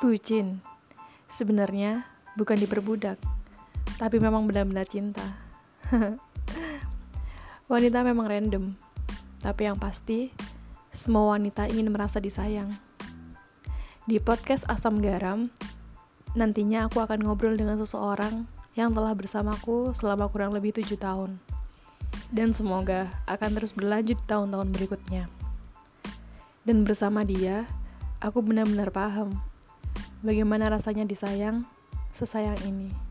Bucin. Sebenarnya bukan diperbudak, tapi memang benar-benar cinta. wanita memang random, tapi yang pasti semua wanita ingin merasa disayang. Di podcast Asam Garam, nantinya aku akan ngobrol dengan seseorang yang telah bersamaku selama kurang lebih tujuh tahun. Dan semoga akan terus berlanjut tahun-tahun berikutnya. Dan bersama dia, aku benar-benar paham bagaimana rasanya disayang sesayang ini.